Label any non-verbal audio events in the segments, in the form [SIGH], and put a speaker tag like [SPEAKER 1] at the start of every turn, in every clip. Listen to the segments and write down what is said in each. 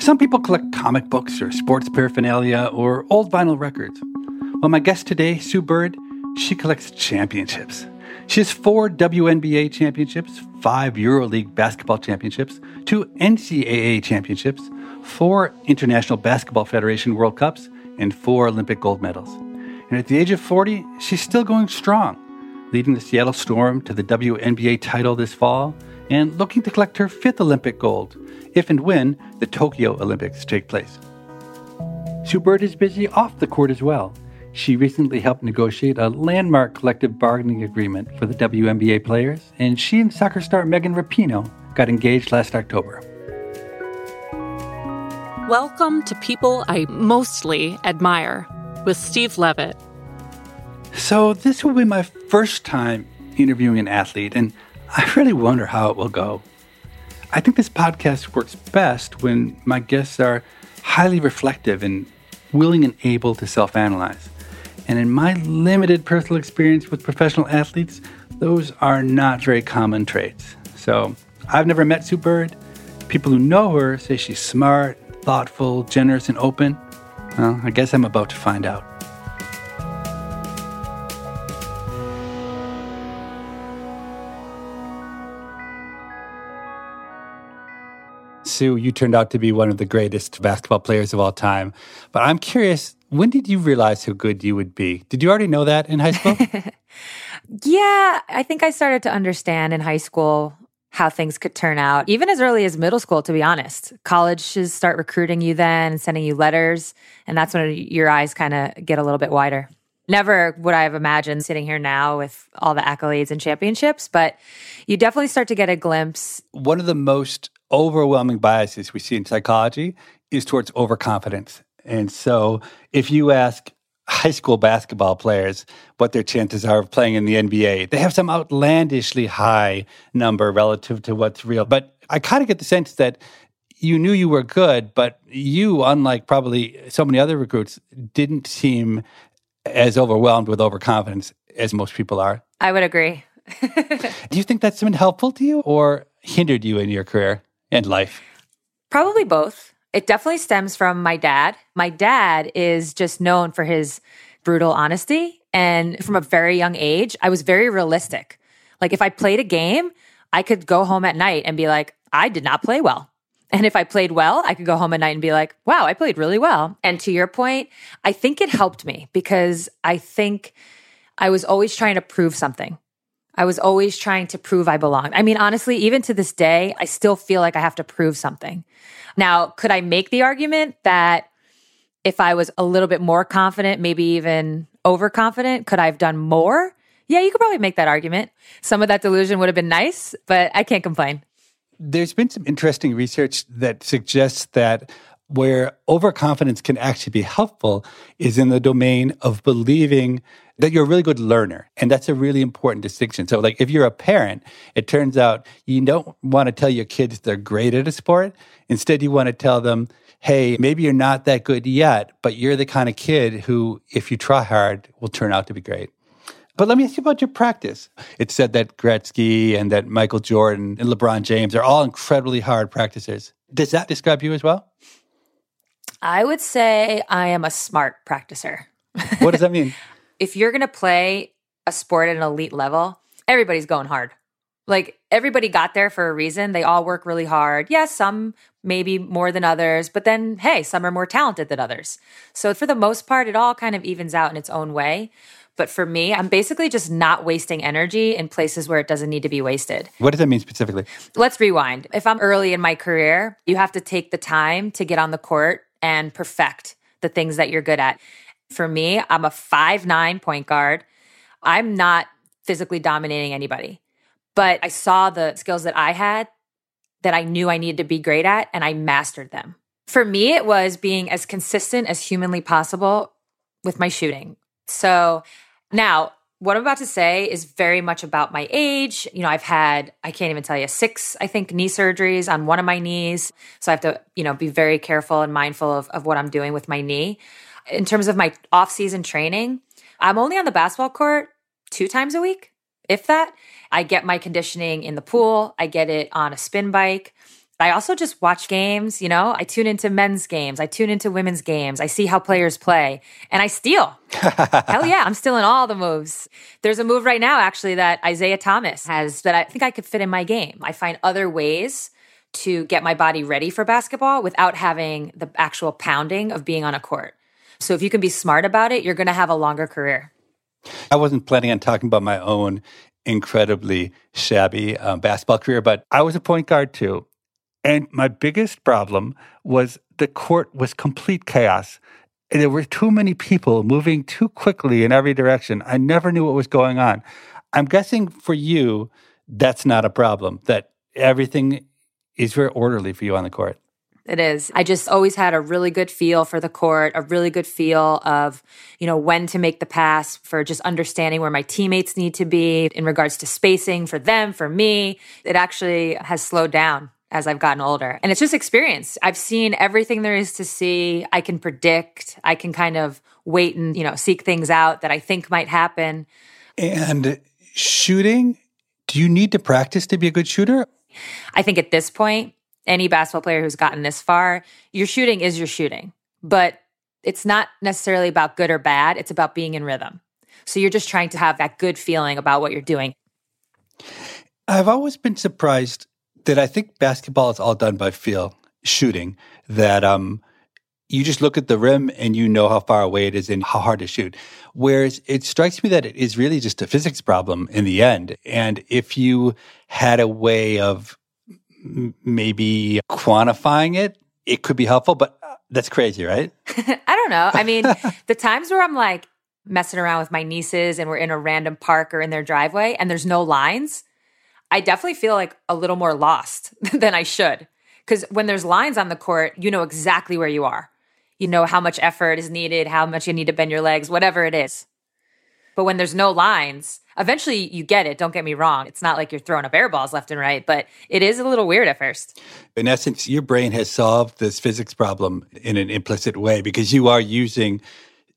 [SPEAKER 1] Some people collect comic books or sports paraphernalia or old vinyl records. Well, my guest today, Sue Bird, she collects championships. She has four WNBA championships, five EuroLeague basketball championships, two NCAA championships, four International Basketball Federation World Cups, and four Olympic gold medals. And at the age of 40, she's still going strong, leading the Seattle Storm to the WNBA title this fall and looking to collect her fifth Olympic gold, if and when the Tokyo Olympics take place. Sue Bird is busy off the court as well. She recently helped negotiate a landmark collective bargaining agreement for the WNBA players, and she and soccer star Megan Rapinoe got engaged last October.
[SPEAKER 2] Welcome to People I Mostly Admire with Steve Levitt.
[SPEAKER 1] So, this will be my first time interviewing an athlete, and I really wonder how it will go. I think this podcast works best when my guests are highly reflective and willing and able to self analyze. And in my limited personal experience with professional athletes, those are not very common traits. So I've never met Sue Bird. People who know her say she's smart, thoughtful, generous, and open. Well, I guess I'm about to find out. Sue, you turned out to be one of the greatest basketball players of all time. But I'm curious, when did you realize how good you would be? Did you already know that in high school? [LAUGHS]
[SPEAKER 3] yeah, I think I started to understand in high school how things could turn out, even as early as middle school, to be honest. Colleges start recruiting you then and sending you letters. And that's when your eyes kind of get a little bit wider. Never would I have imagined sitting here now with all the accolades and championships, but you definitely start to get a glimpse.
[SPEAKER 1] One of the most overwhelming biases we see in psychology is towards overconfidence. And so if you ask high school basketball players what their chances are of playing in the NBA, they have some outlandishly high number relative to what's real. But I kind of get the sense that you knew you were good, but you, unlike probably so many other recruits, didn't seem as overwhelmed with overconfidence as most people are.
[SPEAKER 3] I would agree. [LAUGHS]
[SPEAKER 1] Do you think that's been helpful to you or hindered you in your career and life?
[SPEAKER 3] Probably both. It definitely stems from my dad. My dad is just known for his brutal honesty. And from a very young age, I was very realistic. Like if I played a game, I could go home at night and be like, I did not play well. And if I played well, I could go home at night and be like, wow, I played really well. And to your point, I think it helped me because I think I was always trying to prove something. I was always trying to prove I belonged. I mean, honestly, even to this day, I still feel like I have to prove something. Now, could I make the argument that if I was a little bit more confident, maybe even overconfident, could I have done more? Yeah, you could probably make that argument. Some of that delusion would have been nice, but I can't complain.
[SPEAKER 1] There's been some interesting research that suggests that where overconfidence can actually be helpful is in the domain of believing that you're a really good learner. And that's a really important distinction. So, like, if you're a parent, it turns out you don't want to tell your kids they're great at a sport. Instead, you want to tell them, hey, maybe you're not that good yet, but you're the kind of kid who, if you try hard, will turn out to be great. But let me ask you about your practice. It said that Gretzky and that Michael Jordan and LeBron James are all incredibly hard practicers. Does that describe you as well?
[SPEAKER 3] I would say I am a smart practicer.
[SPEAKER 1] What does that mean? [LAUGHS]
[SPEAKER 3] if you're going to play a sport at an elite level, everybody's going hard. Like everybody got there for a reason. They all work really hard. Yes, some maybe more than others, but then, hey, some are more talented than others. So for the most part, it all kind of evens out in its own way. But for me, I'm basically just not wasting energy in places where it doesn't need to be wasted.
[SPEAKER 1] What does that mean specifically?
[SPEAKER 3] Let's rewind. If I'm early in my career, you have to take the time to get on the court and perfect the things that you're good at. For me, I'm a five nine point guard. I'm not physically dominating anybody, but I saw the skills that I had that I knew I needed to be great at, and I mastered them. For me, it was being as consistent as humanly possible with my shooting. So now, what I'm about to say is very much about my age. You know, I've had, I can't even tell you, six, I think, knee surgeries on one of my knees. So I have to, you know, be very careful and mindful of, of what I'm doing with my knee. In terms of my off season training, I'm only on the basketball court two times a week, if that. I get my conditioning in the pool, I get it on a spin bike. I also just watch games, you know, I tune into men's games, I tune into women's games, I see how players play, and I steal. [LAUGHS] Hell yeah, I'm stealing all the moves. There's a move right now, actually, that Isaiah Thomas has that I think I could fit in my game. I find other ways to get my body ready for basketball without having the actual pounding of being on a court. So if you can be smart about it, you're going to have a longer career.
[SPEAKER 1] I wasn't planning on talking about my own incredibly shabby um, basketball career, but I was a point guard too. And my biggest problem was the court was complete chaos. There were too many people moving too quickly in every direction. I never knew what was going on. I'm guessing for you, that's not a problem, that everything is very orderly for you on the court.
[SPEAKER 3] It is. I just always had a really good feel for the court, a really good feel of, you know, when to make the pass for just understanding where my teammates need to be in regards to spacing for them, for me. It actually has slowed down as I've gotten older. And it's just experience. I've seen everything there is to see. I can predict. I can kind of wait and, you know, seek things out that I think might happen.
[SPEAKER 1] And shooting, do you need to practice to be a good shooter?
[SPEAKER 3] I think at this point, any basketball player who's gotten this far, your shooting is your shooting. But it's not necessarily about good or bad, it's about being in rhythm. So you're just trying to have that good feeling about what you're doing.
[SPEAKER 1] I've always been surprised that I think basketball is all done by feel, shooting, that um, you just look at the rim and you know how far away it is and how hard to shoot. Whereas it strikes me that it is really just a physics problem in the end. And if you had a way of maybe quantifying it, it could be helpful, but uh, that's crazy, right? [LAUGHS]
[SPEAKER 3] I don't know. I mean, the times where I'm like messing around with my nieces and we're in a random park or in their driveway and there's no lines, I definitely feel like a little more lost [LAUGHS] than I should. Because when there's lines on the court, you know exactly where you are. You know how much effort is needed, how much you need to bend your legs, whatever it is. But when there's no lines, eventually you get it. Don't get me wrong. It's not like you're throwing up air balls left and right, but it is a little weird at first.
[SPEAKER 1] In essence, your brain has solved this physics problem in an implicit way because you are using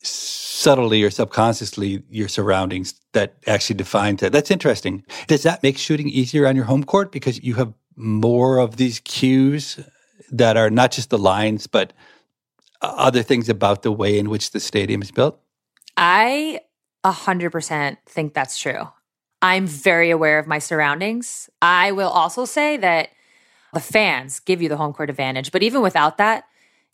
[SPEAKER 1] subtly or subconsciously your surroundings that actually define that. That's interesting. Does that make shooting easier on your home court because you have more of these cues that are not just the lines, but other things about the way in which the stadium is built?
[SPEAKER 3] I 100% think that's true. I'm very aware of my surroundings. I will also say that the fans give you the home court advantage, but even without that,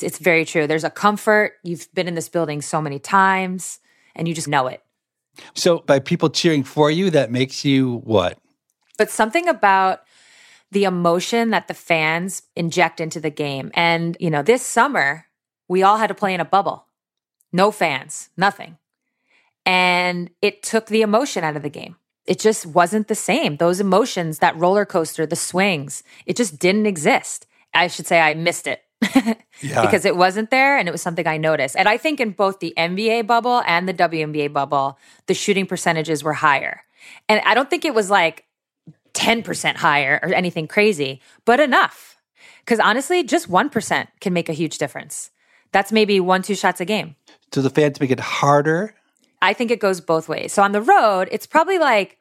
[SPEAKER 3] it's very true. There's a comfort. You've been in this building so many times and you just know it.
[SPEAKER 1] So, by people cheering for you, that makes you what?
[SPEAKER 3] But something about the emotion that the fans inject into the game. And, you know, this summer, we all had to play in a bubble. No fans, nothing and it took the emotion out of the game. It just wasn't the same. Those emotions, that roller coaster, the swings, it just didn't exist. I should say I missed it. Yeah. [LAUGHS] Because it wasn't there and it was something I noticed. And I think in both the NBA bubble and the WNBA bubble, the shooting percentages were higher. And I don't think it was like 10% higher or anything crazy, but enough. Because honestly, just 1% can make a huge difference. That's maybe one, two shots a game.
[SPEAKER 1] So the fans make it harder
[SPEAKER 3] I think it goes both ways. So on the road, it's probably like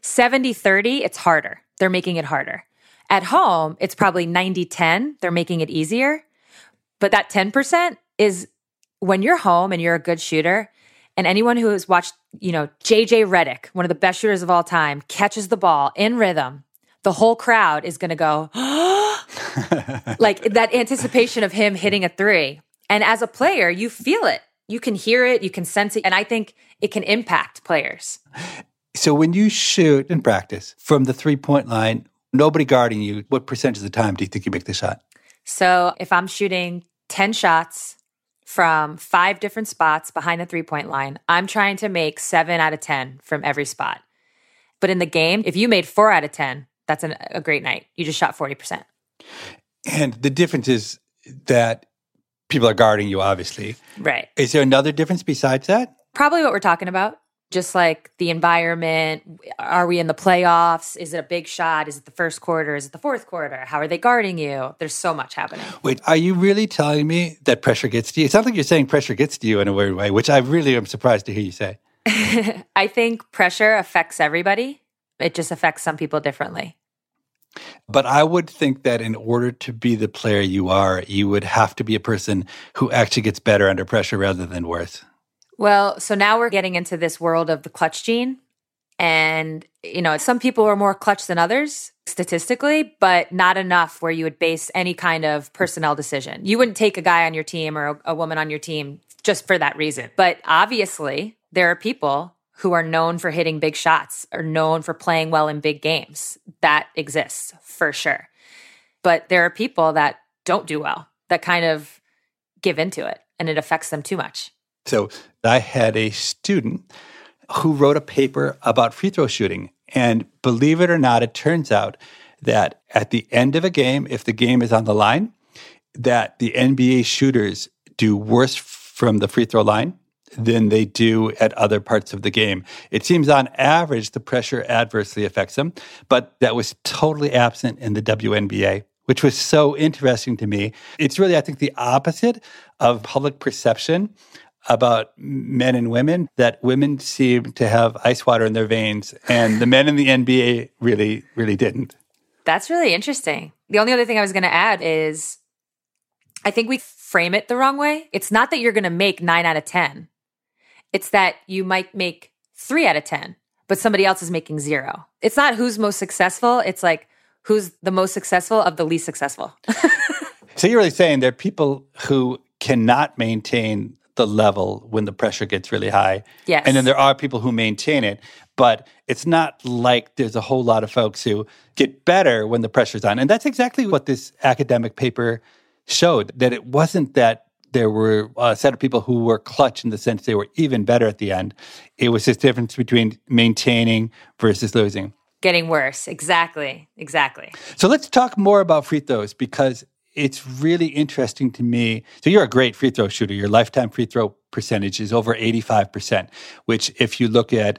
[SPEAKER 3] 70 30, it's harder. They're making it harder. At home, it's probably 90 10, they're making it easier. But that 10% is when you're home and you're a good shooter, and anyone who has watched, you know, JJ Redick, one of the best shooters of all time, catches the ball in rhythm, the whole crowd is going to go, [GASPS] like that anticipation of him hitting a three. And as a player, you feel it. You can hear it, you can sense it. And I think it can impact players.
[SPEAKER 1] So when you shoot in practice from the three point line, nobody guarding you, what percentage of the time do you think you make the shot?
[SPEAKER 3] So if I'm shooting 10 shots from five different spots behind the three point line, I'm trying to make seven out of 10 from every spot. But in the game, if you made four out of 10, that's an, a great night. You just shot 40%.
[SPEAKER 1] And the difference is that people are guarding you, obviously.
[SPEAKER 3] Right.
[SPEAKER 1] Is there another difference besides that?
[SPEAKER 3] Probably what we're talking about. Just like the environment. Are we in the playoffs? Is it a big shot? Is it the first quarter? Is it the fourth quarter? How are they guarding you? There's so much happening.
[SPEAKER 1] Wait, are you really telling me that pressure gets to you? It sounds like you're saying pressure gets to you in a weird way, which I really am surprised to hear you say. [LAUGHS]
[SPEAKER 3] I think pressure affects everybody. It just affects some people differently.
[SPEAKER 1] But I would think that in order to be the player you are, you would have to be a person who actually gets better under pressure rather than worse.
[SPEAKER 3] Well, so now we're getting into this world of the clutch gene. And, you know, some people are more clutch than others statistically, but not enough where you would base any kind of personnel decision. You wouldn't take a guy on your team or a, a woman on your team just for that reason. But obviously, there are people who are known for hitting big shots or known for playing well in big games. That exists for sure. But there are people that don't do well, that kind of give into it and it affects them too much.
[SPEAKER 1] So I had a student who wrote a paper about free throw shooting. And believe it or not, it turns out that at the end of a game, if the game is on the line, that the NBA shooters do worse from the free throw line than they do at other parts of the game. It seems on average the pressure adversely affects them, but that was totally absent in the WNBA, which was so interesting to me. It's really, I think, the opposite of public perception about men and women that women seem to have ice water in their veins and the men in the NBA really really didn't.
[SPEAKER 3] That's really interesting. The only other thing I was going to add is I think we frame it the wrong way. It's not that you're going to make 9 out of 10. It's that you might make 3 out of 10, but somebody else is making 0. It's not who's most successful, it's like who's the most successful of the least successful. [LAUGHS]
[SPEAKER 1] so you're really saying there are people who cannot maintain the level when the pressure gets really high.
[SPEAKER 3] Yes.
[SPEAKER 1] And then there are people who maintain it, but it's not like there's a whole lot of folks who get better when the pressure's on. And that's exactly what this academic paper showed that it wasn't that there were a set of people who were clutch in the sense they were even better at the end. It was this difference between maintaining versus losing.
[SPEAKER 3] Getting worse. Exactly. Exactly.
[SPEAKER 1] So let's talk more about free throws because it's really interesting to me. So you're a great free throw shooter. Your lifetime free throw percentage is over 85%, which if you look at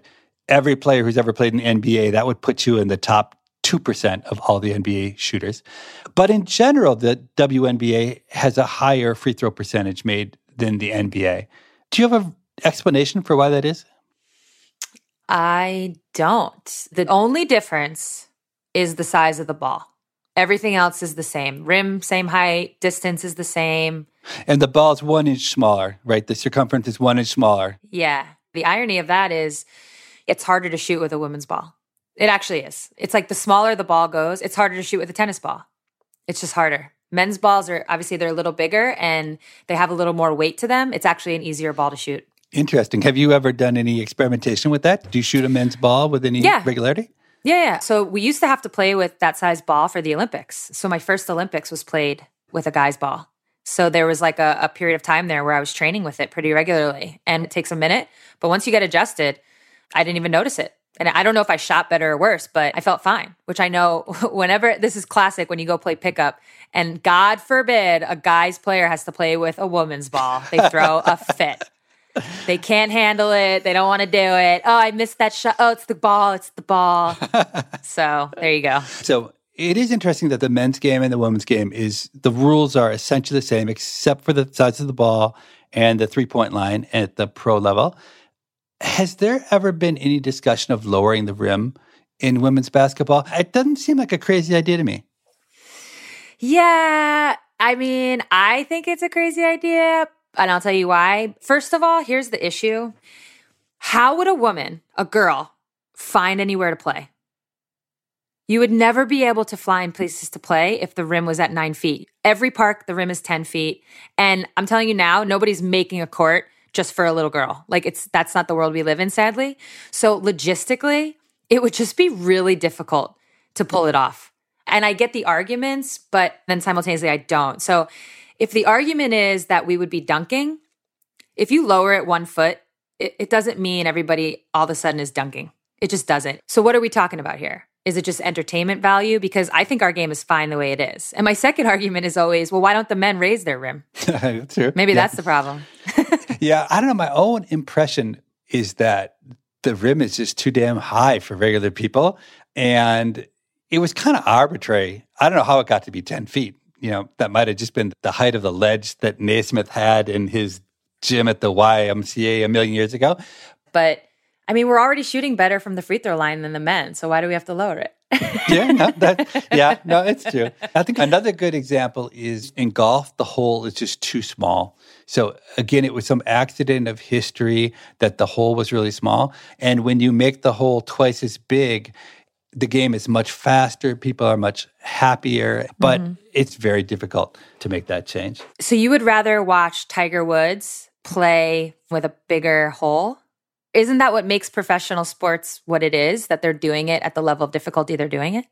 [SPEAKER 1] every player who's ever played in the NBA, that would put you in the top 2% of all the NBA shooters. But in general, the WNBA has a higher free throw percentage made than the NBA. Do you have an explanation for why that is?
[SPEAKER 3] I don't. The only difference is the size of the ball. Everything else is the same. Rim, same height, distance is the same.
[SPEAKER 1] And the ball's one inch smaller, right? The circumference is one inch smaller.
[SPEAKER 3] Yeah. The irony of that is it's harder to shoot with a women's ball. It actually is. It's like the smaller the ball goes, it's harder to shoot with a tennis ball. It's just harder. Men's balls are obviously they're a little bigger and they have a little more weight to them. It's actually an easier ball to shoot.
[SPEAKER 1] Interesting. Have you ever done any experimentation with that? Do you shoot a men's ball with any
[SPEAKER 3] yeah.
[SPEAKER 1] regularity?
[SPEAKER 3] Yeah, yeah. So we used to have to play with that size ball for the Olympics. So my first Olympics was played with a guy's ball. So there was like a, a, period of time there where I was training with it pretty regularly. And it takes a minute. But once you get adjusted, I didn't even notice it. And I don't know if I shot better or worse, but I felt fine, which I know [LAUGHS] whenever this is classic when you go play pickup. And God forbid a guy's player has to play with a woman's ball. They throw a fit. They can't handle it. They don't want to do it. Oh, I missed that shot. Oh, it's the ball. It's the ball. [LAUGHS] so there you go.
[SPEAKER 1] So it is interesting that the men's game and the women's game is the rules are essentially the same, except for the size of the ball and the three point line at the pro level. Has there ever been any discussion of lowering the rim in women's basketball? It doesn't seem like a crazy idea to me.
[SPEAKER 3] Yeah. I mean, I think it's a crazy idea, and I'll tell you why. First of all, here's the issue How would a woman, a girl, find anywhere to play? You would never be able to find places to play if the rim was at nine feet. Every park, the rim is 10 feet. And I'm telling you now, nobody's making a court just for a little girl. Like it's, that's not the world we live in, sadly. So logistically, it would just be really difficult to pull it off. And I get the arguments, but then simultaneously I don't. So if the argument is that we would be dunking, if you lower it one foot, it, it doesn't mean everybody all of a sudden is dunking. It just doesn't. So what are we talking about here? Is it just entertainment value? Because I think our game is fine the way it is. And my second [LAUGHS] argument is always, well, why don't the men raise their rim?
[SPEAKER 1] that's [LAUGHS] true.
[SPEAKER 3] Maybe
[SPEAKER 1] Yeah.
[SPEAKER 3] that's the problem. [LAUGHS]
[SPEAKER 1] Yeah, I don't know. My own impression is that the rim is just too damn high for regular people. And it was kind of arbitrary. I don't know how it got to be 10 feet. You know, that might have just been the height of the ledge that Naismith had in his gym at the YMCA a million years ago.
[SPEAKER 3] But I mean, we're already shooting better from the free throw line than the men. So why do we have to lower it? [LAUGHS]
[SPEAKER 1] yeah, no, that, yeah, no, it's true. I think another good example is in golf, the hole is just too small. So again, it was some accident of history that the hole was really small. And when you make the hole twice as big, the game is much faster. People are much happier, but mm-hmm. it's very difficult to make that change.
[SPEAKER 3] So you would rather watch Tiger Woods play with a bigger hole? Isn't that what makes professional sports what it is? That they're doing it at the level of difficulty they're doing it?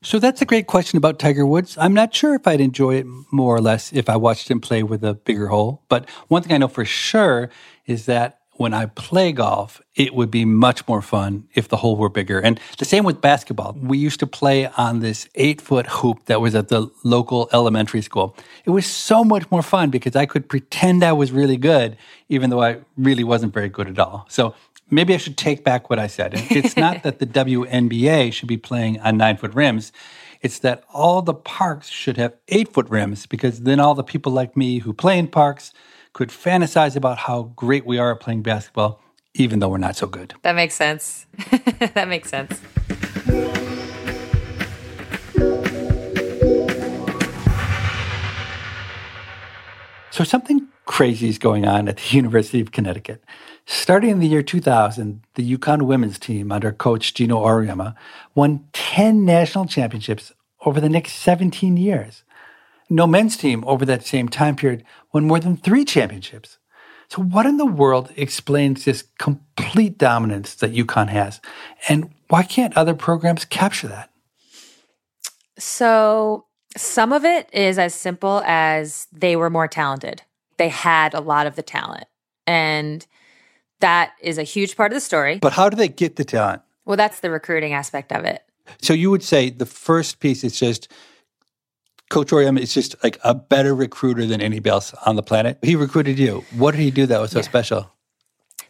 [SPEAKER 1] So that's a great question about Tiger Woods. I'm not sure if I'd enjoy it more or less if I watched him play with a bigger hole. But one thing I know for sure is that when I play golf, it would be much more fun if the hole were bigger. And the same with basketball. We used to play on this eight foot hoop that was at the local elementary school. It was so much more fun because I could pretend I was really good, even though I really wasn't very good at all. So maybe I should take back what I said. It's not that the [LAUGHS] WNBA should be playing on nine foot rims. It's that all the parks should have eight foot rims because then all the people like me who play in parks could fantasize about how great we are at playing basketball, even though we're not so good.
[SPEAKER 3] That makes sense. [LAUGHS] that makes sense.
[SPEAKER 1] So something crazy is going on at the [LAUGHS] University of Connecticut. Starting in the year 2000, the UConn women's team under coach Gino Auriemma won 10 national championships over the next 17 years. No men's team over that same time period won more than three championships. So what in the world explains this complete dominance that UConn has? And why can't other programs capture that?
[SPEAKER 3] So some of it is as simple as they were more talented. They had a lot of the talent. And that is a huge part of the story.
[SPEAKER 1] But how do they get the talent?
[SPEAKER 3] Well, that's the recruiting aspect of it.
[SPEAKER 1] So you would say the first piece is just Coach Auriemma is just like a better recruiter than anybody else on the planet. He recruited you. What did he do that was so special?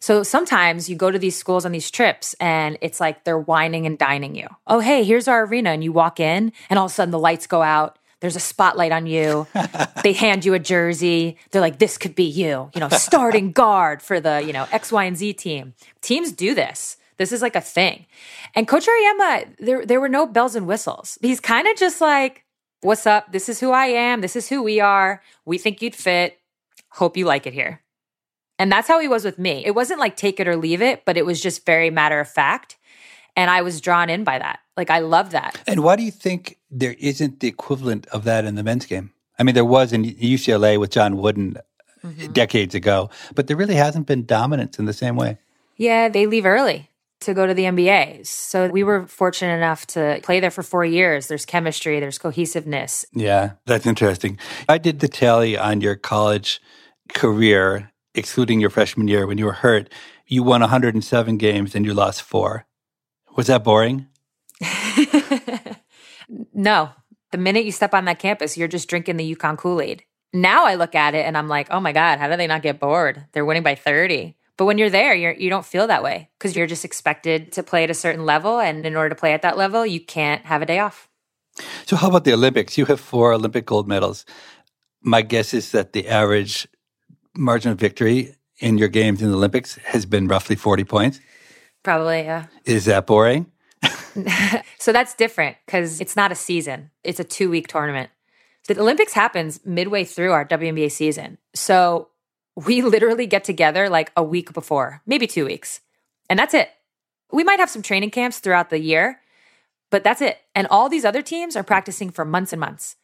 [SPEAKER 3] So sometimes you go to these schools on these trips and it's like they're wining and dining you. Oh, hey, here's our arena. And you walk in and all of a sudden the lights go out. There's a spotlight on you. [LAUGHS] they hand you a jersey. They're like, this could be you, you know, starting [LAUGHS] guard for the, you know, X, Y, and Z team. Teams do this. This is like a thing. And Coach Auriemma, there, there were no bells and whistles. He's kind of just like, what's up? This is who I am. This is who we are. We think you'd fit. Hope you like it here. And that's how he was with me. It wasn't like take it or leave it, but it was just very matter of fact. And I was drawn in by that. Like I love that.
[SPEAKER 1] And why do you think there isn't the equivalent of that in the men's game? I mean, there was in UCLA with John Wooden uh, mm-hmm. decades ago, but there really hasn't been dominance in the same way.
[SPEAKER 3] Yeah, they leave early to go to the NBA. So we were fortunate enough to play there for four years. There's chemistry, there's cohesiveness.
[SPEAKER 1] Yeah, that's interesting. I did the tally on your college career, excluding your freshman year when you were hurt. You won 107 games and you lost four. Was that boring? [LAUGHS]
[SPEAKER 3] no, the minute you step on that campus, you're just drinking the UConn Kool Aid. Now I look at it and I'm like, oh my God, how do they not get bored? They're winning by 30. But when you're there, you're, you don't feel that way because you're just expected to play at a certain level. And in order to play at that level, you can't have a day off.
[SPEAKER 1] So, how about the Olympics? You have four Olympic gold medals. My guess is that the average margin of victory in your games in the Olympics has been roughly 40 points.
[SPEAKER 3] Probably, yeah.
[SPEAKER 1] Is that boring? [LAUGHS]
[SPEAKER 3] So that's different because it's not a season, it's a two week tournament. The Olympics happens midway through our WNBA season. So we literally get together like a week before, maybe two weeks, and that's it. We might have some training camps throughout the year, but that's it. And all these other teams are practicing for months and months.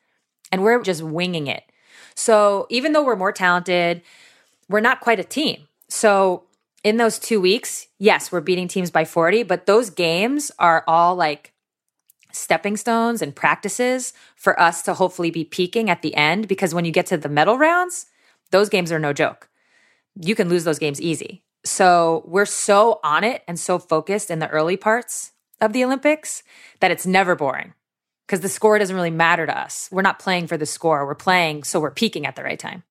[SPEAKER 3] And we're just winging it. So even though we're more talented, we're not quite a team. So in those two weeks, yes, we're beating teams by 40, but those games are all like stepping stones and practices for us to hopefully be peaking at the end. Because when you get to the medal rounds, those games are no joke. You can lose those games easy. So we're so on it and so focused in the early parts of the Olympics that it's never boring because the score doesn't really matter to us. We're not playing for the score, we're playing so we're peaking at the right time.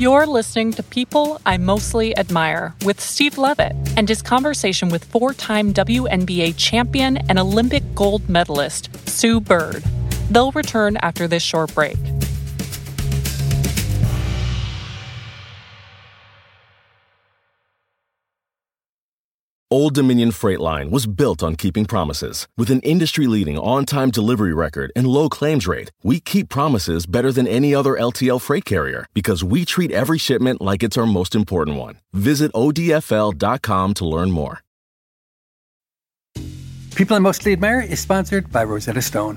[SPEAKER 2] You're listening to People I Mostly Admire with Steve Levitt and his conversation with four time WNBA champion and Olympic gold medalist, Sue Bird. They'll return after this short break.
[SPEAKER 4] Old Dominion Freight Line was built on keeping promises. With an industry leading on time delivery record and low claims rate, we keep promises better than any other LTL freight carrier because we treat every shipment like it's our most important one. Visit ODFL.com to learn more.
[SPEAKER 1] People I Mostly Admire is sponsored by Rosetta Stone.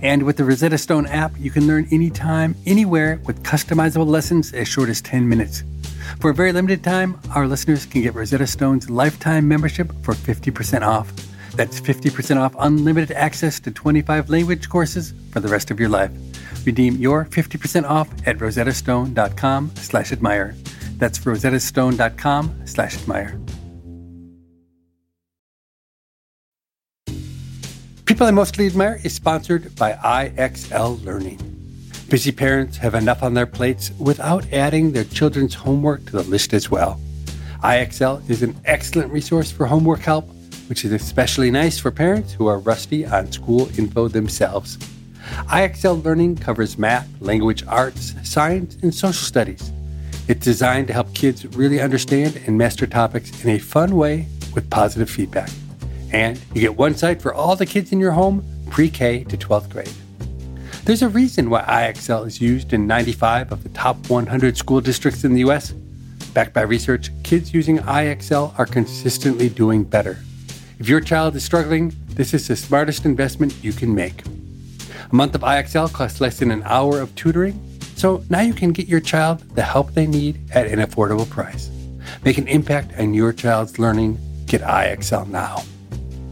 [SPEAKER 1] And with the Rosetta Stone app, you can learn anytime, anywhere with customizable lessons as short as 10 minutes. For a very limited time, our listeners can get Rosetta Stone's lifetime membership for 50% off. That's 50% off unlimited access to 25 language courses for the rest of your life. Redeem your 50% off at rosettastone.com slash admire. That's rosettastone.com slash admire. People I Mostly Admire is sponsored by IXL Learning. Busy parents have enough on their plates without adding their children's homework to the list as well. IXL is an excellent resource for homework help, which is especially nice for parents who are rusty on school info themselves. IXL Learning covers math, language arts, science, and social studies. It's designed to help kids really understand and master topics in a fun way with positive feedback. And you get one site for all the kids in your home, pre K to 12th grade. There's a reason why IXL is used in 95 of the top 100 school districts in the US. Backed by research, kids using IXL are consistently doing better. If your child is struggling, this is the smartest investment you can make. A month of IXL costs less than an hour of tutoring, so now you can get your child the help they need at an affordable price. Make an impact on your child's learning. Get IXL now.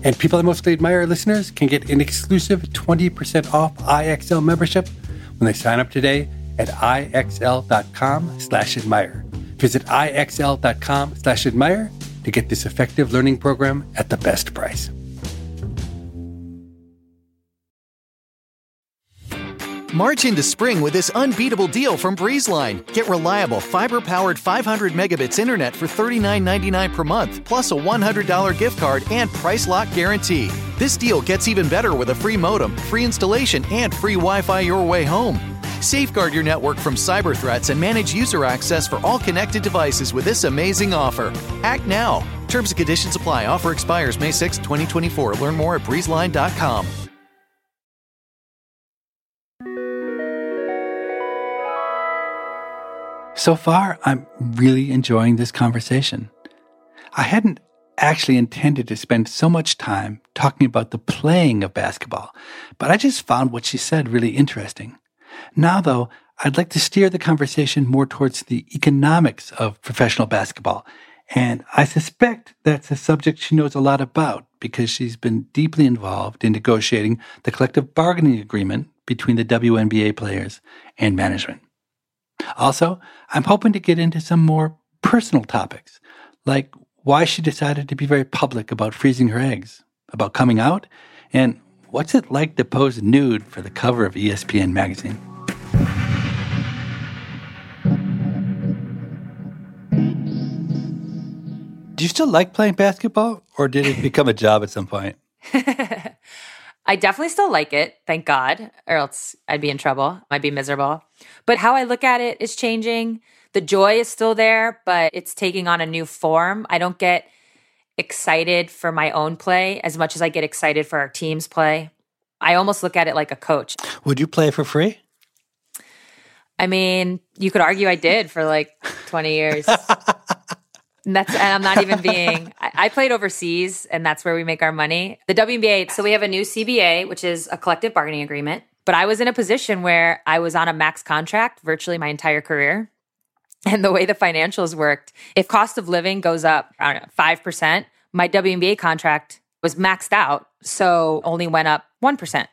[SPEAKER 1] And people I mostly admire listeners can get an exclusive 20% off IXL membership when they sign up today at IXL.com slash admire. Visit IXL.com slash admire to get this effective learning program at the best price.
[SPEAKER 5] March into spring with this unbeatable deal from BreezeLine. Get reliable fiber powered 500 megabits internet for $39.99 per month, plus a $100 gift card and price lock guarantee. This deal gets even better with a free modem, free installation, and free Wi Fi your way home. Safeguard your network from cyber threats and manage user access for all connected devices with this amazing offer. Act now. Terms and conditions apply. Offer expires May 6, 2024. Learn more at breezeline.com.
[SPEAKER 1] So far, I'm really enjoying this conversation. I hadn't actually intended to spend so much time talking about the playing of basketball, but I just found what she said really interesting. Now, though, I'd like to steer the conversation more towards the economics of professional basketball. And I suspect that's a subject she knows a lot about because she's been deeply involved in negotiating the collective bargaining agreement between the WNBA players and management. Also, I'm hoping to get into some more personal topics, like why she decided to be very public about freezing her eggs, about coming out, and what's it like to pose nude for the cover of ESPN magazine. Do you still like playing basketball, or did it become a job at some point? [LAUGHS]
[SPEAKER 3] I definitely still like it, thank God, or else I'd be in trouble. I'd be miserable. But how I look at it is changing. The joy is still there, but it's taking on a new form. I don't get excited for my own play as much as I get excited for our team's play. I almost look at it like a coach.
[SPEAKER 1] Would you play for free?
[SPEAKER 3] I mean, you could argue I did for like 20 years. [LAUGHS] And that's and I'm not even being I, I, played overseas and that's where we make our money. The WNBA, so we have a new CBA, which is a collective bargaining agreement. But I was in a position where I was on a max contract virtually my entire career. And the way the financials worked, if cost of living goes up, I don't know, five percent, my WNBA contract was maxed out. So only went up one percent.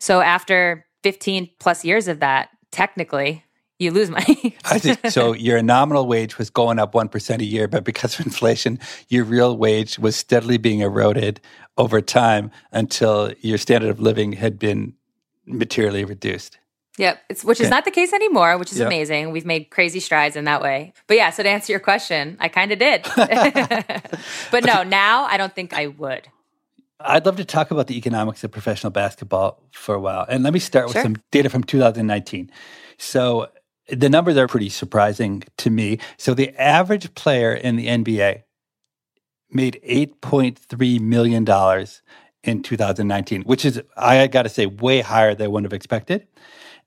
[SPEAKER 3] So after 15 plus years of that, technically you lose money. [LAUGHS]
[SPEAKER 1] so your nominal wage was going up 1% a year, but because of inflation, your real wage was steadily being eroded over time until your standard of living had been materially reduced.
[SPEAKER 3] Yep, it's, which okay. is not the case anymore, which is yep. amazing. We've made crazy strides in that way. But yeah, so to answer your question, I kind of did. [LAUGHS] [LAUGHS] but no, now I don't think I would.
[SPEAKER 1] I'd love to talk about the economics of professional basketball for a while. And let me start with sure. some data from 2019. So the numbers are pretty surprising to me. So the average player in the NBA made $8.3 million in 2019, which is, I got to say, way higher than I would have expected.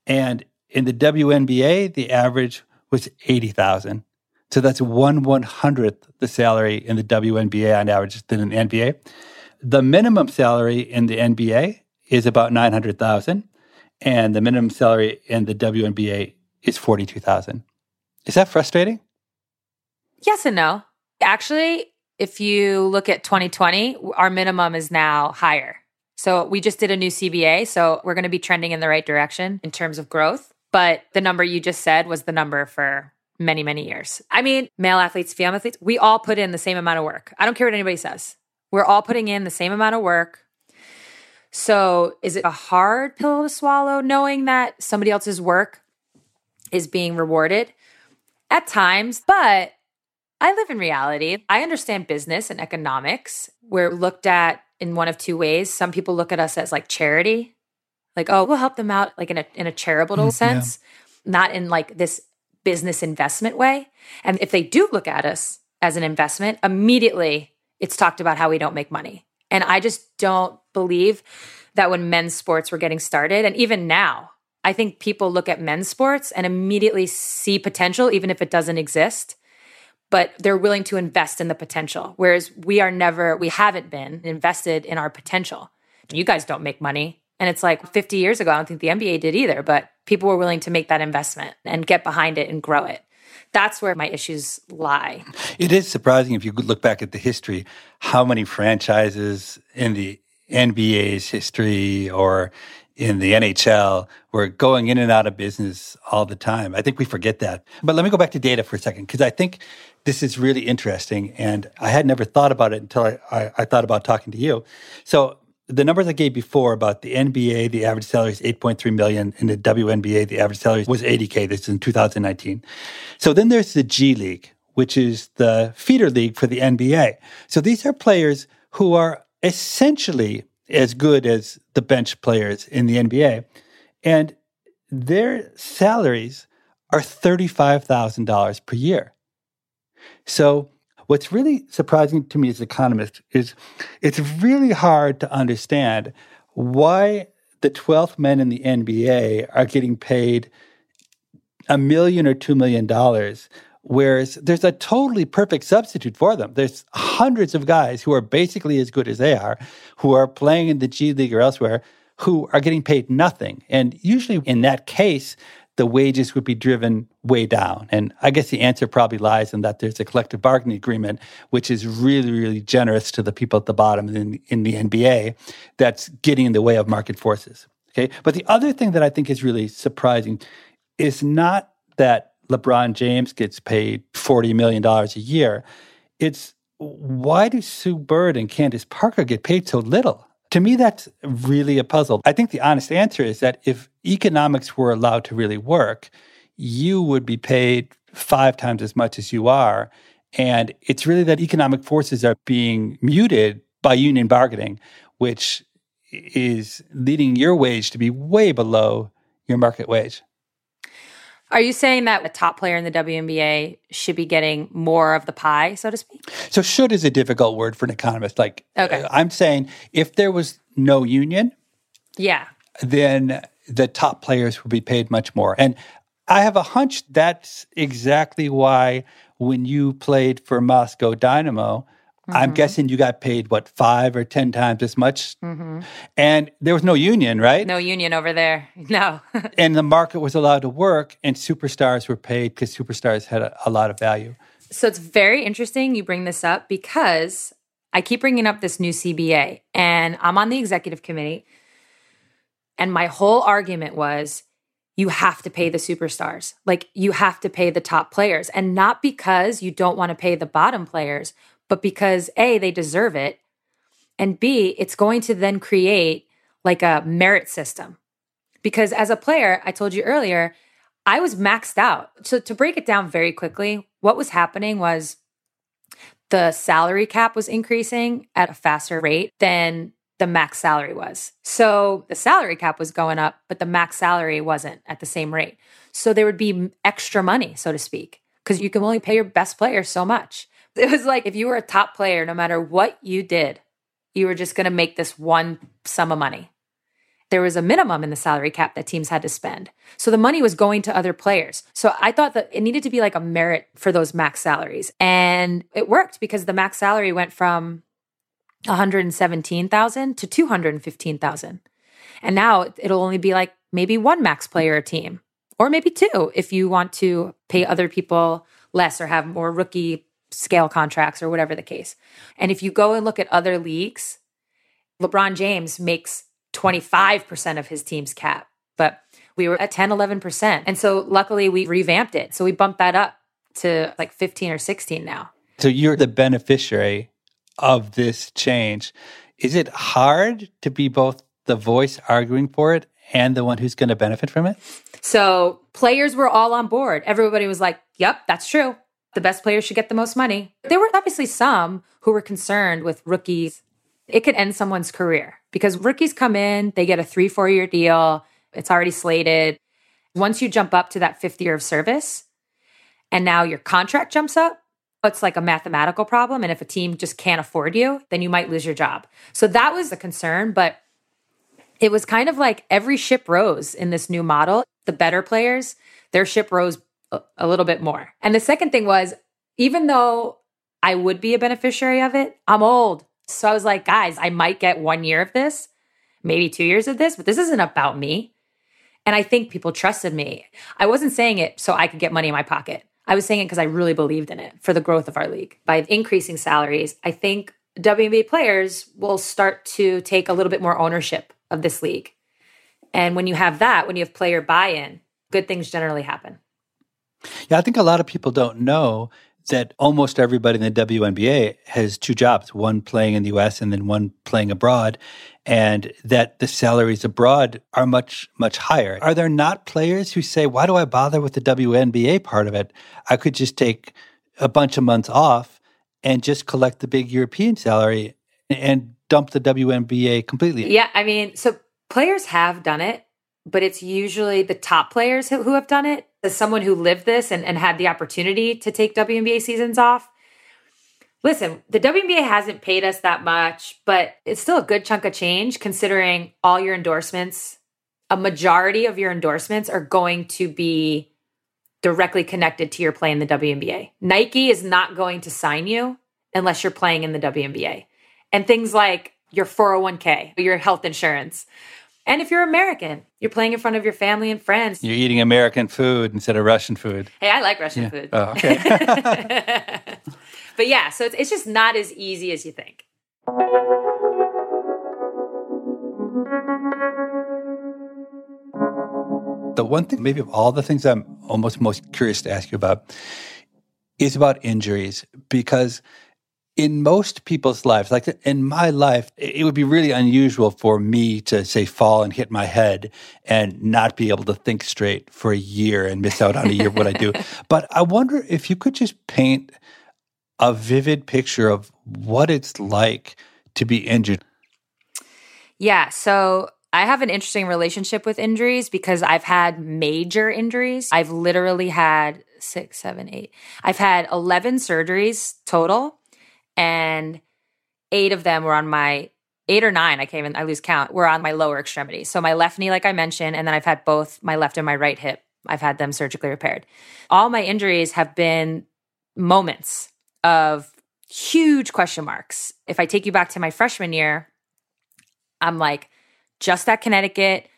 [SPEAKER 1] And in the WNBA, the average was 80,000. So that's one one hundredth the salary in the WNBA on average than in the NBA. The minimum salary in the NBA is about 900,000 and the minimum salary in the WNBA is 42,000. Is that frustrating?
[SPEAKER 3] Yes and no. Actually, if you look at 2020, our minimum is now higher. So we just did a new CBA, so we're going to be trending in the right direction in terms of growth, but the number you just said was the number for many, many years. I mean, male athletes, female athletes, we all put in the same amount of work. I don't care what anybody says. We're all putting in the same amount of work. So, is it a hard pill to swallow knowing that somebody else's work is being rewarded at times, but I live in reality. I understand business and economics. We're looked at in one of two ways. Some people look at us as like charity, like, oh, we'll help them out like in a in a charitable mm, sense, yeah. not in like this business investment way. And if they do look at us as an investment, immediately it's talked about how we don't make money. And I just don't believe that when men's sports were getting started, and even now, I think people look at men's sports and immediately see potential, even if it doesn't exist, but they're willing to invest in the potential. Whereas we are never, we haven't been invested in our potential. You guys don't make money. And it's like 50 years ago, I don't think the NBA did either, but people were willing to make that investment and get behind it and grow it. That's where my issues lie.
[SPEAKER 1] It is surprising if you look back at the history, how many franchises in the NBA's history or in the NHL were going in and out of business all the time. I think we forget that. But let me go back to data for a second, because I think this is really interesting. And I had never thought about it until I, I, I, thought about talking to you. So the numbers I gave before about the NBA, the average salary is 8.3 million. In the WNBA, the average salary was 80K. This is in 2019. So then there's the G League, which is the feeder league for the NBA. So these are players who are essentially as good as the bench players in the NBA. And their salaries are $35,000 per year. So, what's really surprising to me as an economist is it's really hard to understand why the 12th men in the NBA are getting paid a million or two million dollars Whereas there's a totally perfect substitute for them. There's hundreds of guys who are basically as good as they are, who are playing in the G League or elsewhere, who are getting paid nothing. And usually in that case, the wages would be driven way down. And I guess the answer probably lies in that there's a collective bargaining agreement, which is really, really generous to the people at the bottom in, in the NBA that's getting in the way of market forces. Okay. But the other thing that I think is really surprising is not that LeBron James gets paid $40 million a year. It's why do Sue Bird and Candace Parker get paid so little? To me, that's really a puzzle. I think the honest answer is that if economics were allowed to really work, you would be paid five times as much as you are. And it's really that economic forces are being muted by union bargaining, which is leading your wage to be way below your market wage.
[SPEAKER 3] Are you saying that a top player in the WNBA should be getting more of the pie, so to speak?
[SPEAKER 1] So, should is a difficult word for an economist. Like,
[SPEAKER 3] Okay.
[SPEAKER 1] uh, I'm saying if there was no union,
[SPEAKER 3] Yeah.
[SPEAKER 1] then the top players would be paid much more. And I have a hunch that's exactly why when you played for Moscow Dynamo, I'm
[SPEAKER 3] Mm-hmm.
[SPEAKER 1] guessing you got paid what five or ten times as much, and there was no union, right?
[SPEAKER 3] Mm-hmm. No union over there. [LAUGHS] No. [LAUGHS]
[SPEAKER 1] And the market was allowed to work, and superstars were paid because superstars had a, a lot of value.
[SPEAKER 3] So it's very interesting you bring this up because I keep bringing up this new CBA and I'm on the executive committee. And my whole argument was you have to pay the superstars. Like you have to pay the top players. And not because you don't want to pay the bottom players, but because A, they deserve it. And B, it's going to then create like a merit system. Because as a player, I told you earlier, I was maxed out. So to break it down very quickly, what was happening was the salary cap was increasing at a faster rate than the max salary was. So the salary cap was going up, but the max salary wasn't at the same rate. So there would be extra money, so to speak, because you can only pay your best player so much. It was like if you were a top player, no matter what you did, you were just going to make this one sum of money there was a minimum in the salary cap that teams had to spend. So the money was going to other players. So I thought that it needed to be like a merit for those max salaries. And it worked because the max salary went from 117,000 to 215,000. And now it'll only be like maybe one max player a team or maybe two if you want to pay other people less or have more rookie scale contracts or whatever the case. And if you go and look at other leagues, LeBron James makes 25% of his team's cap, but we were at 10, 11%. And so luckily we revamped it. So we bumped that up to like 15 or 16 now.
[SPEAKER 1] So you're the beneficiary of this change. Is it hard to be both the voice arguing for it and the one who's going to benefit from it?
[SPEAKER 3] So players were all on board. Everybody was like, yep, that's true. The best players should get the most money. There were obviously some who were concerned with rookies. It could end someone's career because rookies come in, they get a three, four year deal. It's already slated. Once you jump up to that fifth year of service and now your contract jumps up, it's like a mathematical problem. And if a team just can't afford you, then you might lose your job. So that was a concern. But it was kind of like every ship rose in this new model. The better players, their ship rose a, little bit more. And the second thing was, even though I would be a beneficiary of it, I'm old. So I was like, guys, I might get one year of this, maybe two years of this, but this isn't about me. And I think people trusted me. I wasn't saying it so I could get money in my pocket. I was saying it because I really believed in it for the growth of our league. By increasing salaries, I think WNBA players will start to take a little bit more ownership of this league. And when you have that, when you have player buy in, good things generally happen.
[SPEAKER 1] Yeah, I think a lot of people don't know that almost everybody in the WNBA has two jobs, one playing in the US and then one playing abroad, and that the salaries abroad are much, much higher. Are there not players who say, why do I bother with the WNBA part of it? I could just take a bunch of months off and just collect the big European salary and dump the WNBA completely.
[SPEAKER 3] Yeah, I mean, so players have done it, but it's usually the top players who, who have done it. As someone who lived this and, and had the opportunity to take WNBA seasons off, listen, the WNBA hasn't paid us that much, but it's still a good chunk of change considering all your endorsements. A majority of your endorsements are going to be directly connected to your play in the WNBA. Nike is not going to sign you unless you're playing in the WNBA. And things like your 401k, your health insurance. And if you're American, you're playing in front of your family and friends.
[SPEAKER 1] You're eating American food instead of Russian food.
[SPEAKER 3] Hey, I like Russian food.
[SPEAKER 1] Oh, okay. [LAUGHS]
[SPEAKER 3] but yeah, so it's, it's just not as easy as you think.
[SPEAKER 1] The one thing, maybe of all the things I'm almost most curious to ask you about, is about injuries because in most people's lives, like in my life, it would be really unusual for me to say fall and hit my head and not be able to think straight for a year and miss out on a year of what I do. [LAUGHS] But I wonder if you could just paint a vivid picture of what it's like to be injured.
[SPEAKER 3] Yeah. So I have an interesting relationship with injuries because I've had major injuries. I've literally had six, seven, eight. I've had 11 surgeries total, and eight of them were on my eight or nine, I can't even, I lose count, were on my lower extremity. So my left knee, like I mentioned, and then I've had both my left and my right hip. I've had them surgically repaired. All my injuries have been moments of huge question marks. If I take you back to my freshman year, I'm like, just at Connecticut.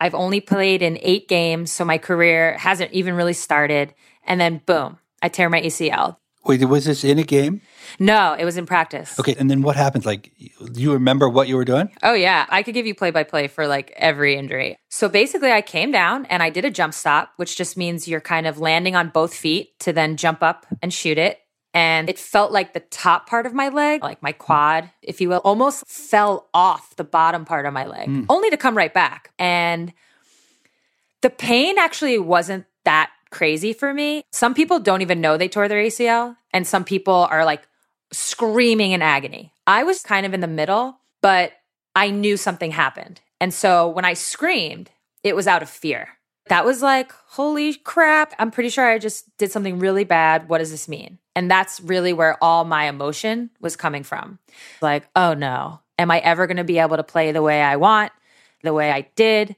[SPEAKER 3] I've only played in eight games, so my career hasn't even really started. And then boom, I tear my ACL.
[SPEAKER 1] Wait, was this in a game?
[SPEAKER 3] No, it was in practice.
[SPEAKER 1] Okay, and then what happens? Like, do you remember what you were doing?
[SPEAKER 3] Oh, yeah. I could give you play by play for like every injury. So basically, I came down and I did a jump stop, which just means you're kind of landing on both feet to then jump up and shoot it. And it felt like the top part of my leg, like my quad, if you will, almost fell off the bottom part of my leg, mm. only to come right back. And the pain actually wasn't that crazy for me. Some people don't even know they tore their ACL, and some people are like screaming in agony. I was kind of in the middle, but I knew something happened. And so when I screamed, it was out of fear. That was like, holy crap, I'm pretty sure I just did something really bad. What does this mean? And that's really where all my emotion was coming from. Like, oh no, am I ever going to be able to play the way I want, the way I did?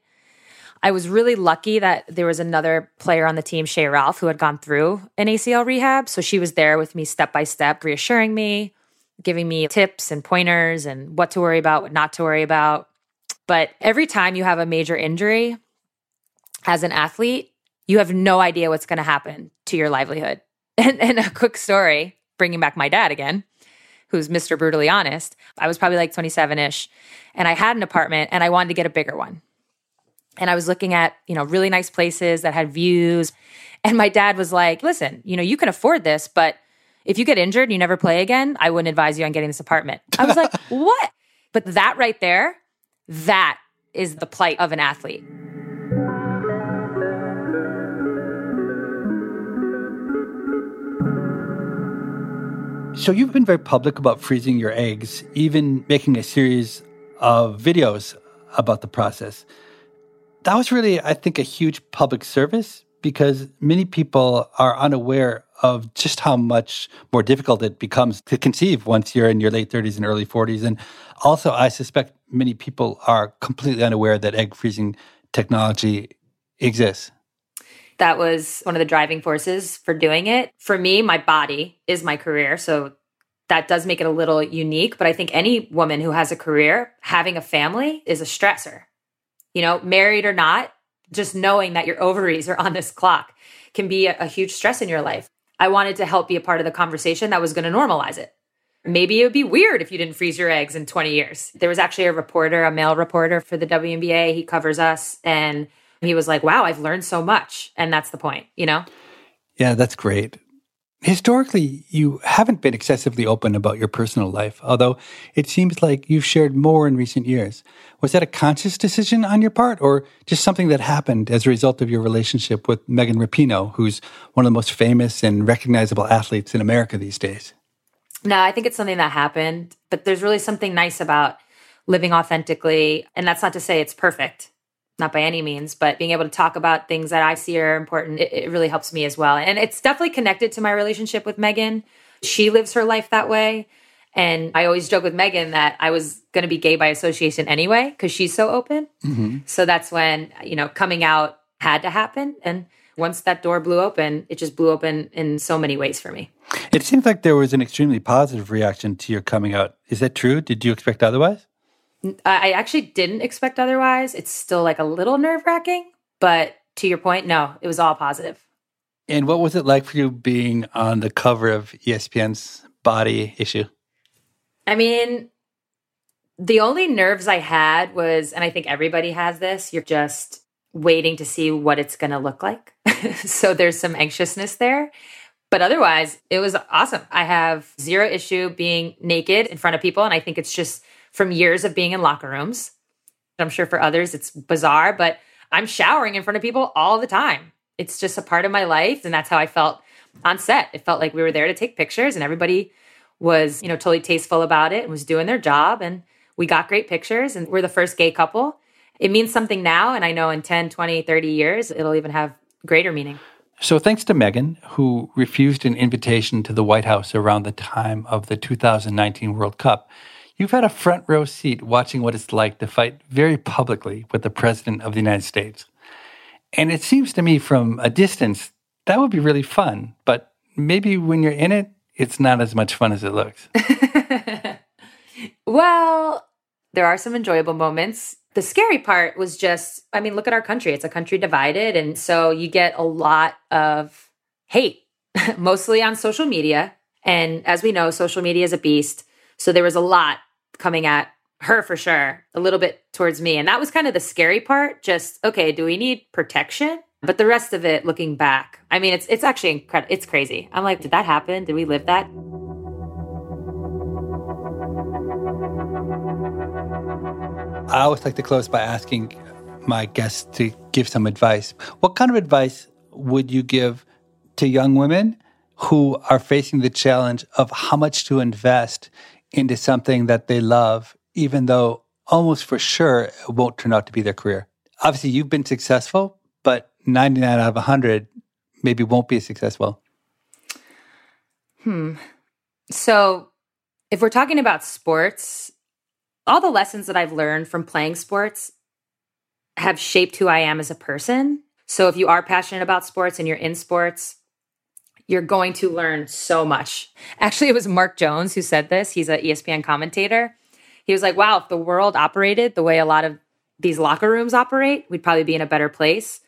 [SPEAKER 3] I was really lucky that there was another player on the team, Shea Ralph, who had gone through an ACL rehab. So she was there with me step by step, reassuring me, giving me tips and pointers and what to worry about, what not to worry about. But every time you have a major injury as an athlete, you have no idea what's going to happen to your livelihood. [LAUGHS] And, and a quick story, bringing back my dad again, who's Mr. Brutally Honest. I was probably like 27 ish, and I had an apartment and I wanted to get a bigger one and I was looking at, you know, really nice places that had views. And my dad was like, listen, you know, you can afford this, but if you get injured and you never play again, I wouldn't advise you on getting this apartment. I was like, [LAUGHS] what? But that right there, that is the plight of an athlete.
[SPEAKER 1] So you've been very public about freezing your eggs, even making a series of videos about the process that was really, I think, a huge public service because many people are unaware of just how much more difficult it becomes to conceive once you're in your late 30s and early 40s. And also, I suspect many people are completely unaware that egg freezing technology exists.
[SPEAKER 3] That was one of the driving forces for doing it. For me, my body is my career. So that does make it a little unique. But I think any woman who has a career, having a family is a stressor you know, married or not, just knowing that your ovaries are on this clock can be a, a huge stress in your life. I wanted to help be a part of the conversation that was going to normalize it. Maybe it would be weird if you didn't freeze your eggs in 20 years. There was actually a reporter, a male reporter for the WNBA. He covers us and he was like, wow, I've learned so much. And that's the point, you know?
[SPEAKER 1] Yeah, that's great. Historically, you haven't been excessively open about your personal life, although it seems like you've shared more in recent years. Was that a conscious decision on your part, or just something that happened as a result of your relationship with Megan Rapinoe, who's one of the most famous and recognizable athletes in America these days?
[SPEAKER 3] No, I think it's something that happened, but there's really something nice about living authentically. And that's not to say it's perfect not by any means, but being able to talk about things that I see are important, it, it, really helps me as well. And it's definitely connected to my relationship with Megan. She lives her life that way. And I always joke with Megan that I was going to be gay by association anyway, because she's so open. Mm-hmm. So that's when, you know, coming out had to happen. And once that door blew open, it just blew open in so many ways for me.
[SPEAKER 1] It seems like there was an extremely positive reaction to your coming out. Is that true? Did you expect otherwise?
[SPEAKER 3] I actually didn't expect otherwise. It's still like a little nerve wracking, but to your point, no, it was all positive.
[SPEAKER 1] And what was it like for you being on the cover of ESPN's body issue?
[SPEAKER 3] I mean, the only nerves I had was, and I think everybody has this, you're just waiting to see what it's going to look like. [LAUGHS] so there's some anxiousness there. But otherwise, it was awesome. I have zero issue being naked in front of people. And I think it's just from years of being in locker rooms. I'm sure for others it's bizarre, but I'm showering in front of people all the time. It's just a part of my life. And that's how I felt on set. It felt like we were there to take pictures and everybody was, you know, totally tasteful about it and was doing their job. And We got great pictures and we're the first gay couple. It means something now. And I know in 10, 20, 30 years, it'll even have greater meaning.
[SPEAKER 1] So, thanks to Megan, who refused an invitation to the White House around the time of the 2019 World Cup, you've had a front row seat watching what it's like to fight very publicly with the President of the United States. And it seems to me from a distance that would be really fun, but maybe when you're in it, it's not as much fun as it looks. [LAUGHS]
[SPEAKER 3] well, there are some enjoyable moments. The scary part was just, I mean, look at our country. It's a country divided. And so you get a lot of hate, [LAUGHS] mostly on social media. And as we know, social media is a beast. So there was a lot coming at her for sure, a little bit towards me. And that was kind of the scary part. Just, okay, do we need protection? But the rest of it, looking back, I mean, it's it's actually incredible. It's crazy. I'm like, did that happen? Did we live that?
[SPEAKER 1] I always like to close by asking my guests to give some advice. What kind of advice would you give to young women who are facing the challenge of how much to invest into something that they love, even though almost for sure it won't turn out to be their career? Obviously, you've been successful, but 99 out of 100 maybe won't be successful.
[SPEAKER 3] Hmm. So, if we're talking about sports, all the lessons that I've learned from playing sports have shaped who I am as a person. So if you are passionate about sports and you're in sports, you're going to learn so much. Actually, it was Mark Jones who said this. He's an ESPN commentator. He was like, wow, if the world operated the way a lot of these locker rooms operate, we'd probably be in a better place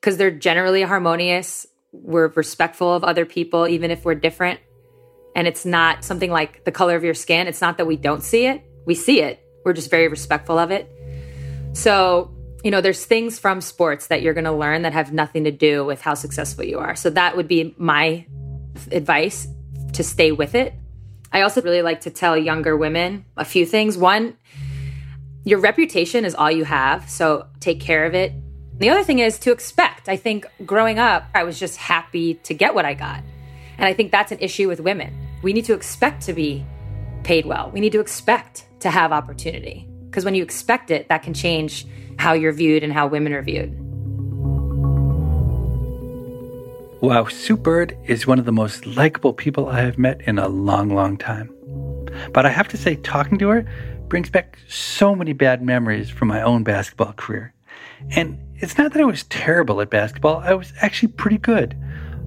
[SPEAKER 3] because they're generally harmonious. We're respectful of other people, even if we're different. And it's not something like the color of your skin. It's not that we don't see it, we see it. We're just very respectful of it. So, you know, there's things from sports that you're going to learn that have nothing to do with how successful you are. So, that would be my advice to stay with it. I also really like to tell younger women a few things. One, your reputation is all you have. So, take care of it. The other thing is to expect. I think growing up, I was just happy to get what I got. And I think that's an issue with women. We need to expect to be paid well. We need to expect to have opportunity. Because when you expect it, that can change how you're viewed and how women are viewed.
[SPEAKER 1] Wow, Sue Bird is one of the most likable people I have met in a long, long time. But I have to say, talking to her brings back so many bad memories from my own basketball career. And it's not that I was terrible at basketball, I was actually pretty good.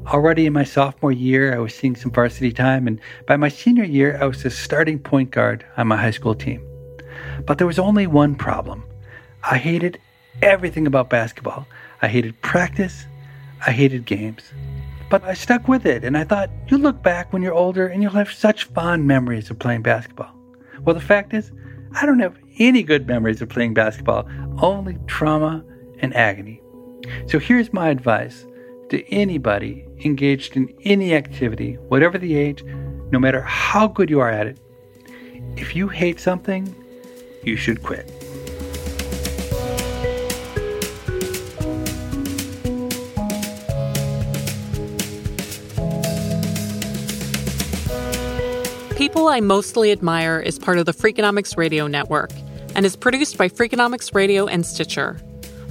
[SPEAKER 1] Already in my sophomore year, I was seeing some varsity time, and by my senior year, I was the starting point guard on my high school team. But there was only one problem I hated everything about basketball. I hated practice, I hated games. But I stuck with it, and I thought, you'll look back when you're older and you'll have such fond memories of playing basketball. Well, the fact is, I don't have any good memories of playing basketball, only trauma and agony. So here's my advice to anybody engaged in any activity, whatever the age, no matter how good you are at it. If you hate something, you should quit.
[SPEAKER 2] People I Mostly Admire is part of the Freakonomics Radio Network and is produced by Freakonomics Radio and Stitcher.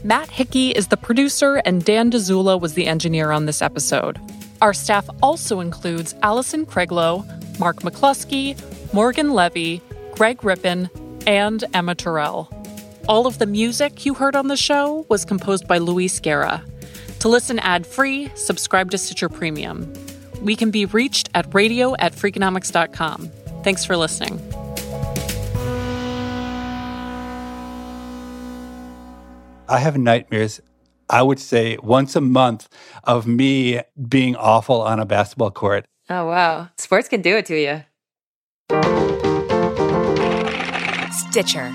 [SPEAKER 2] Matt Hickey is the producer, and Dan Dzula was the engineer on this episode. Our staff also includes Allison Craiglow, Mark McCluskey, Morgan Levy, Greg Rippin, and Emma Terrell. All of the music you heard on the show was composed by Luis Guerra. To listen ad free, subscribe to Stitcher Premium. We can be reached at radio at freakonomics.com. Thanks for listening.
[SPEAKER 1] I have nightmares, I would say once a month, of me being awful on a basketball court.
[SPEAKER 3] Oh, wow. Sports can do it to you.
[SPEAKER 6] Stitcher.